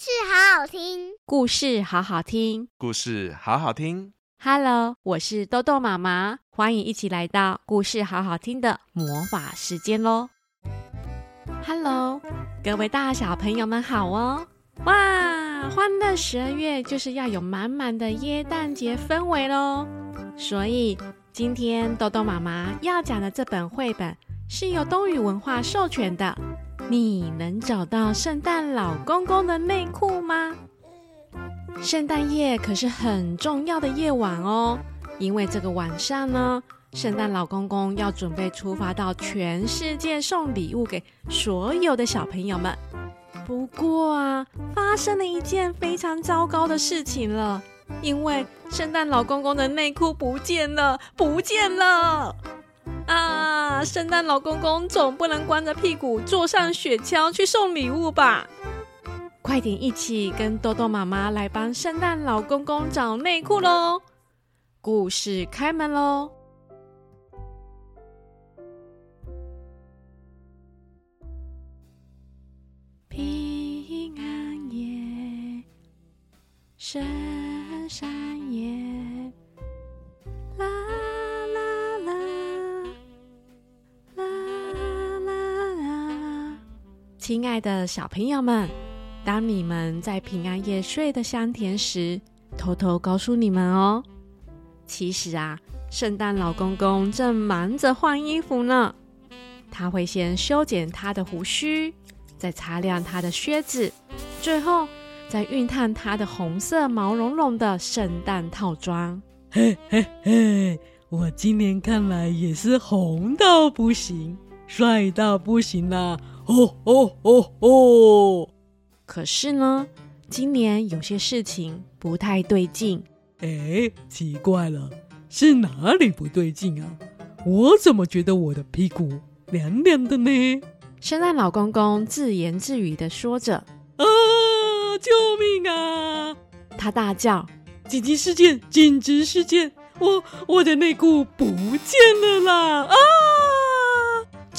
事好好听，故事好好听，故事好好听。Hello，我是豆豆妈妈，欢迎一起来到故事好好听的魔法时间喽！Hello，各位大小朋友们好哦！哇，欢乐十二月就是要有满满的耶诞节氛围喽！所以今天豆豆妈妈要讲的这本绘本是由东雨文化授权的。你能找到圣诞老公公的内裤吗？圣诞夜可是很重要的夜晚哦，因为这个晚上呢，圣诞老公公要准备出发到全世界送礼物给所有的小朋友们。不过啊，发生了一件非常糟糕的事情了，因为圣诞老公公的内裤不见了，不见了。圣诞老公公总不能光着屁股坐上雪橇去送礼物吧？快点一起跟豆豆妈妈来帮圣诞老公公找内裤喽！故事开门喽！平安夜，圣诞夜。亲爱的小朋友们，当你们在平安夜睡得香甜时，偷偷告诉你们哦，其实啊，圣诞老公公正忙着换衣服呢。他会先修剪他的胡须，再擦亮他的靴子，最后再熨烫他的红色毛茸茸的圣诞套装。嘿嘿嘿，我今年看来也是红到不行，帅到不行啦！哦哦哦哦！可是呢，今年有些事情不太对劲。哎，奇怪了，是哪里不对劲啊？我怎么觉得我的屁股凉凉的呢？圣诞老公公自言自语的说着：“啊，救命啊！”他大叫：“紧急事件！紧急事件！我我的内裤不见了啦！”啊！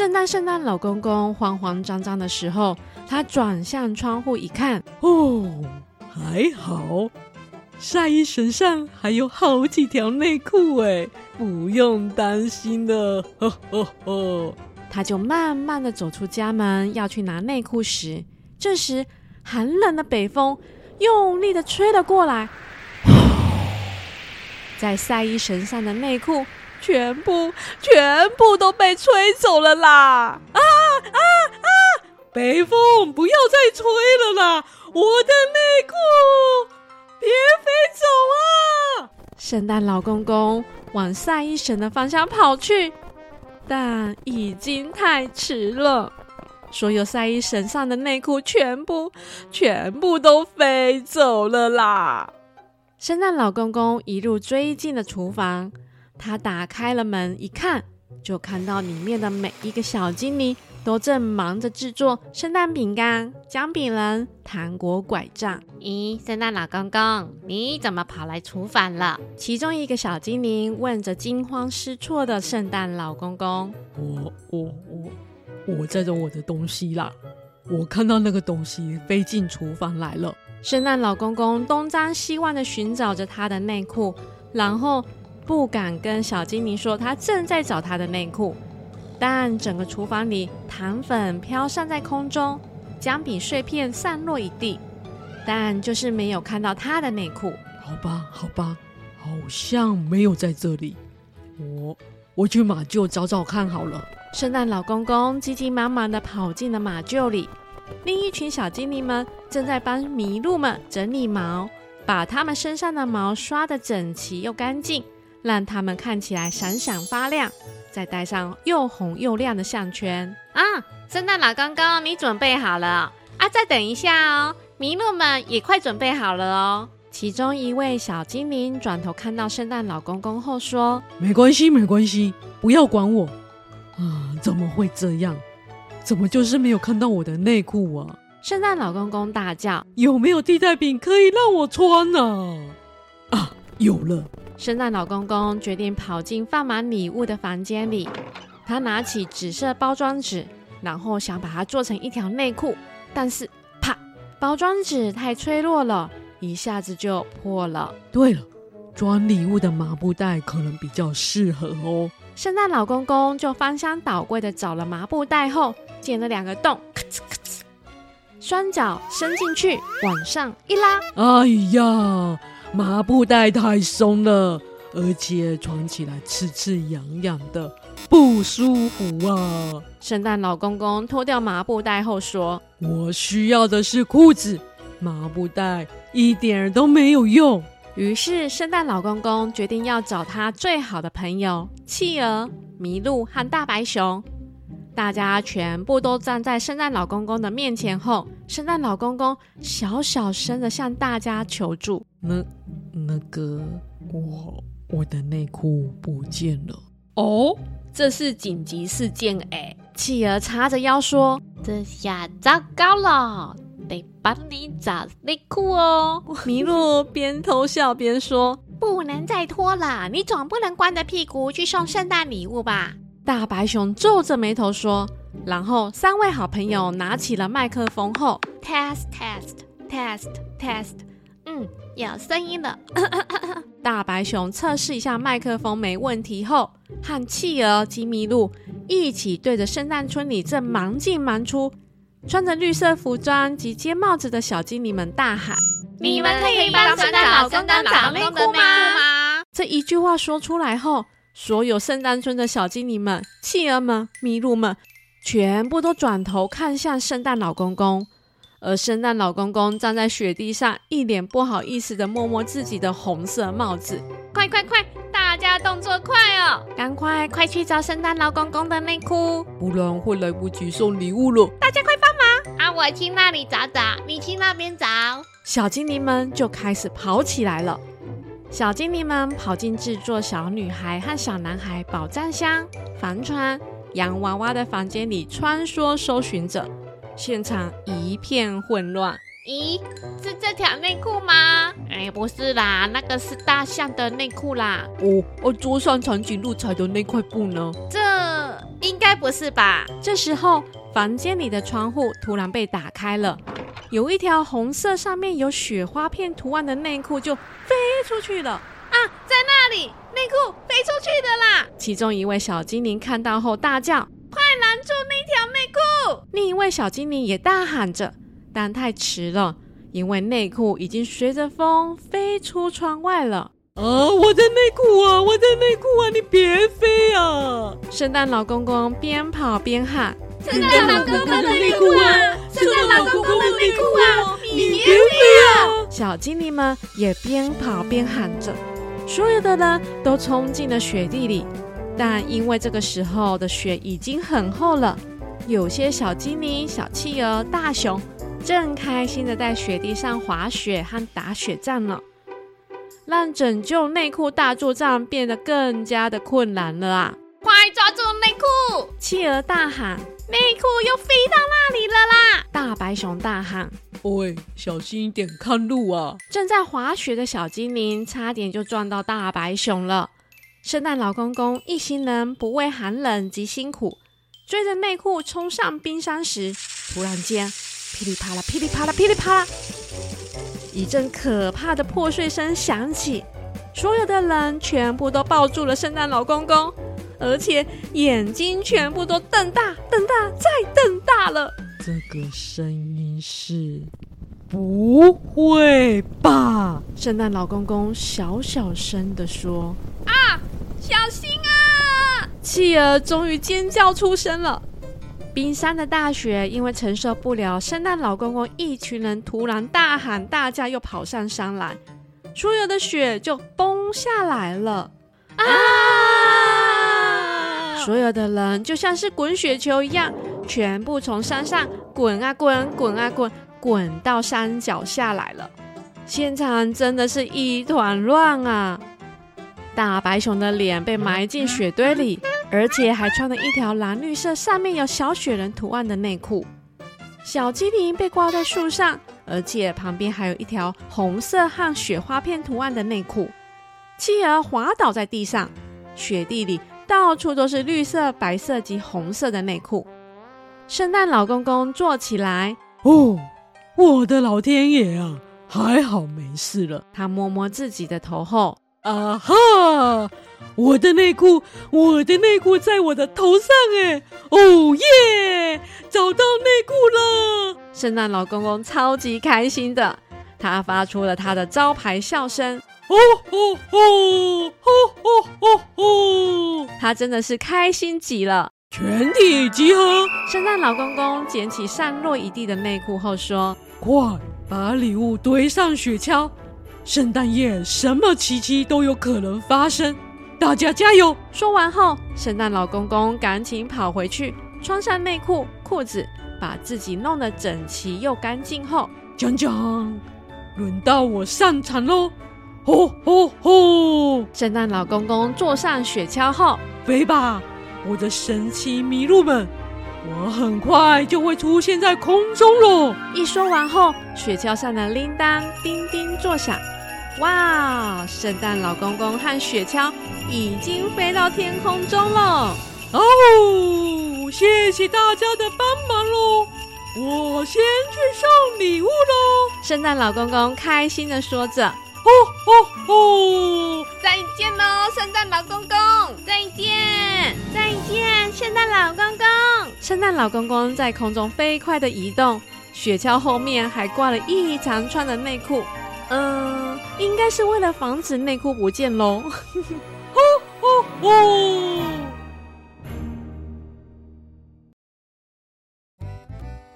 正当圣诞老公公慌慌张张的时候，他转向窗户一看，哦，还好，晒衣绳上还有好几条内裤，哎，不用担心的。呵呵呵，他就慢慢的走出家门，要去拿内裤时，这时寒冷的北风用力的吹了过来，在晒衣绳上的内裤。全部全部都被吹走了啦！啊啊啊！北风，不要再吹了啦！我的内裤，别飞走啊！圣诞老公公往晒衣绳的方向跑去，但已经太迟了。所有晒衣绳上的内裤全部全部都飞走了啦！圣诞老公公一路追进了厨房。他打开了门，一看就看到里面的每一个小精灵都正忙着制作圣诞饼干、姜饼人、糖果拐杖。咦，圣诞老公公，你怎么跑来厨房了？其中一个小精灵问着惊慌失措的圣诞老公公：“我、我、我，我在找我的东西啦！我看到那个东西飞进厨房来了。”圣诞老公公东张西望的寻找着他的内裤，然后。不敢跟小精灵说他正在找他的内裤，但整个厨房里糖粉飘散在空中，姜饼碎片散落一地，但就是没有看到他的内裤。好吧，好吧，好像没有在这里。我我去马厩找找看好了。圣诞老公公急急忙忙地跑进了马厩里，另一群小精灵们正在帮麋鹿们整理毛，把它们身上的毛刷得整齐又干净。让它们看起来闪闪发亮，再戴上又红又亮的项圈啊！圣诞老公公，你准备好了啊？再等一下哦，麋鹿们也快准备好了哦。其中一位小精灵转头看到圣诞老公公后说：“没关系，没关系，不要管我啊！怎么会这样？怎么就是没有看到我的内裤啊？”圣诞老公公大叫：“有没有替代品可以让我穿呢？”啊，有了。圣诞老公公决定跑进放满礼物的房间里，他拿起紫色包装纸，然后想把它做成一条内裤，但是啪，包装纸太脆弱了，一下子就破了。对了，装礼物的麻布袋可能比较适合哦。圣诞老公公就翻箱倒柜的找了麻布袋后，剪了两个洞，咔哧咔哧，双脚伸进去，往上一拉，哎呀，麻布袋太松了，而且穿起来刺刺痒痒的，不舒服啊！圣诞老公公脱掉麻布袋后说：“我需要的是裤子，麻布袋一点都没有用。”于是，圣诞老公公决定要找他最好的朋友企鹅、麋鹿和大白熊。大家全部都站在圣诞老公公的面前后，圣诞老公公小小声的向大家求助：“那那个，我我的内裤不见了。”哦，这是紧急事件哎！企鹅叉着腰说：“这下糟糕了。”得帮你找内裤哦！麋鹿边偷笑边说：“不能再拖了，你总不能光着屁股去送圣诞礼物吧？”大白熊皱着眉头说。然后三位好朋友拿起了麦克风后，test test test test，嗯，有声音了。大白熊测试一下麦克风没问题后，和企鹅及麋鹿一起对着圣诞村里正忙进忙出。穿着绿色服装及尖帽子的小精灵们大喊：“你们可以帮圣诞老公公找内裤吗？”这一句话说出来后，所有圣诞村的小精灵们、企鹅们、麋鹿们，全部都转头看向圣诞老公公。而圣诞老公公站在雪地上，一脸不好意思的摸摸自己的红色帽子。快快快！大家动作快哦，赶快快去找圣诞老公公的内裤，不然会来不及送礼物了。大家快帮忙！啊，我去那里找找，你去那边找。小精灵们就开始跑起来了。小精灵们跑进制作小女孩和小男孩宝藏箱、帆船、洋娃娃的房间里穿梭搜寻着。现场一片混乱。咦，是这条内裤吗？哎，不是啦，那个是大象的内裤啦。哦，哦，桌上长颈鹿踩的那块布呢？这应该不是吧？这时候，房间里的窗户突然被打开了，有一条红色、上面有雪花片图案的内裤就飞出去了。啊，在那里，内裤飞出去的啦！其中一位小精灵看到后大叫：“快拦住内裤！”另一位小精灵也大喊着。但太迟了，因为内裤已经随着风飞出窗外了。啊，我的内裤啊，我的内裤啊，你别飞啊！圣诞老公公边跑边喊：“圣诞老公公的内裤啊，圣诞老公公的内裤啊，你别飞啊！”小精灵们也边跑边喊着，所有的人都冲进了雪地里。但因为这个时候的雪已经很厚了，有些小精灵、小企鹅、大熊。正开心的在雪地上滑雪和打雪仗呢，让拯救内裤大作战变得更加的困难了啊！快抓住内裤！企鹅大喊：“内裤又飞到那里了啦！”大白熊大喊：“喂，小心一点，看路啊！”正在滑雪的小精灵差点就撞到大白熊了。圣诞老公公一行人不畏寒冷及辛苦，追着内裤冲上冰山时，突然间。噼里啪啦，噼里啪啦，噼里啪啦，一阵可怕的破碎声响起，所有的人全部都抱住了圣诞老公公，而且眼睛全部都瞪大、瞪大再瞪大了。这个声音是？不会吧？圣诞老公公小小声的说：“啊，小心啊！”企鹅终于尖叫出声了。冰山的大雪因为承受不了圣诞老公公一群人突然大喊大叫，又跑上山来，所有的雪就崩下来了啊！所有的人就像是滚雪球一样，全部从山上滚啊滚，滚啊滚，滚到山脚下来了。现场真的是一团乱啊！大白熊的脸被埋进雪堆里。而且还穿了一条蓝绿色、上面有小雪人图案的内裤。小精灵被挂在树上，而且旁边还有一条红色和雪花片图案的内裤。企鹅滑倒在地上，雪地里到处都是绿色、白色及红色的内裤。圣诞老公公坐起来，哦，我的老天爷啊，还好没事了。他摸摸自己的头后，啊哈，我的内裤，我的内裤在我的头上哎，哦耶，找到内裤了！圣诞老公公超级开心的，他发出了他的招牌笑声。哦哦哦哦哦哦哦！他真的是开心极了。全体集合！圣诞老公公捡起散落一地的内裤后说：“快把礼物堆上雪橇！圣诞夜什么奇迹都有可能发生，大家加油！”说完后，圣诞老公公赶紧跑回去，穿上内裤、裤子，把自己弄得整齐又干净后，讲讲，轮到我上场喽！吼吼吼！圣诞老公公坐上雪橇后，飞吧，我的神奇麋鹿们！我很快就会出现在空中喽！一说完后，雪橇上的铃铛叮叮作响。哇！圣诞老公公和雪橇已经飞到天空中了。哦，谢谢大家的帮忙喽！我先去送礼物喽！圣诞老公公开心的说着。呼呼呼！再见喽，圣诞老公公！再见，再见，圣诞老公公！圣诞老公公在空中飞快地移动，雪橇后面还挂了一长串的内裤。嗯，应该是为了防止内裤不见喽。呼呼呼！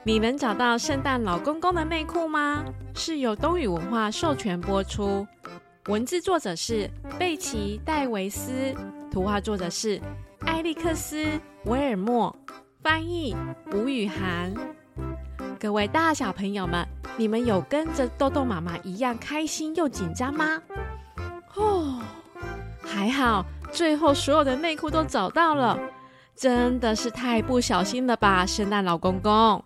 你能找到圣诞老公公的内裤吗？是由东雨文化授权播出，文字作者是贝奇·戴维斯，图画作者是艾利克斯·维尔默，翻译吴雨涵。各位大小朋友们，你们有跟着豆豆妈妈一样开心又紧张吗？哦，还好，最后所有的内裤都找到了，真的是太不小心了吧，圣诞老公公。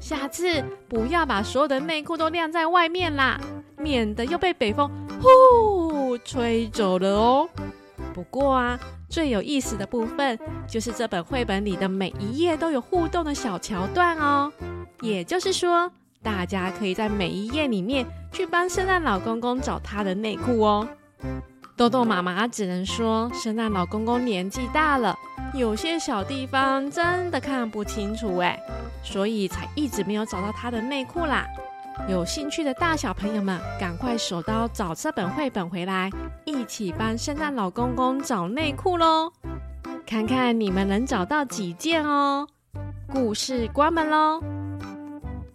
下次不要把所有的内裤都晾在外面啦，免得又被北风呼吹走了哦。不过啊，最有意思的部分就是这本绘本里的每一页都有互动的小桥段哦。也就是说，大家可以在每一页里面去帮圣诞老公公找他的内裤哦。豆豆妈妈只能说，圣诞老公公年纪大了，有些小地方真的看不清楚哎，所以才一直没有找到他的内裤啦。有兴趣的大小朋友们，赶快手刀找这本绘本回来，一起帮圣诞老公公找内裤喽！看看你们能找到几件哦。故事关门喽！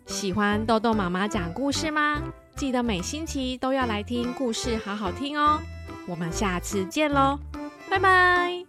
喜欢豆豆妈妈讲故事吗？记得每星期都要来听故事，好好听哦。我们下次见喽拜拜。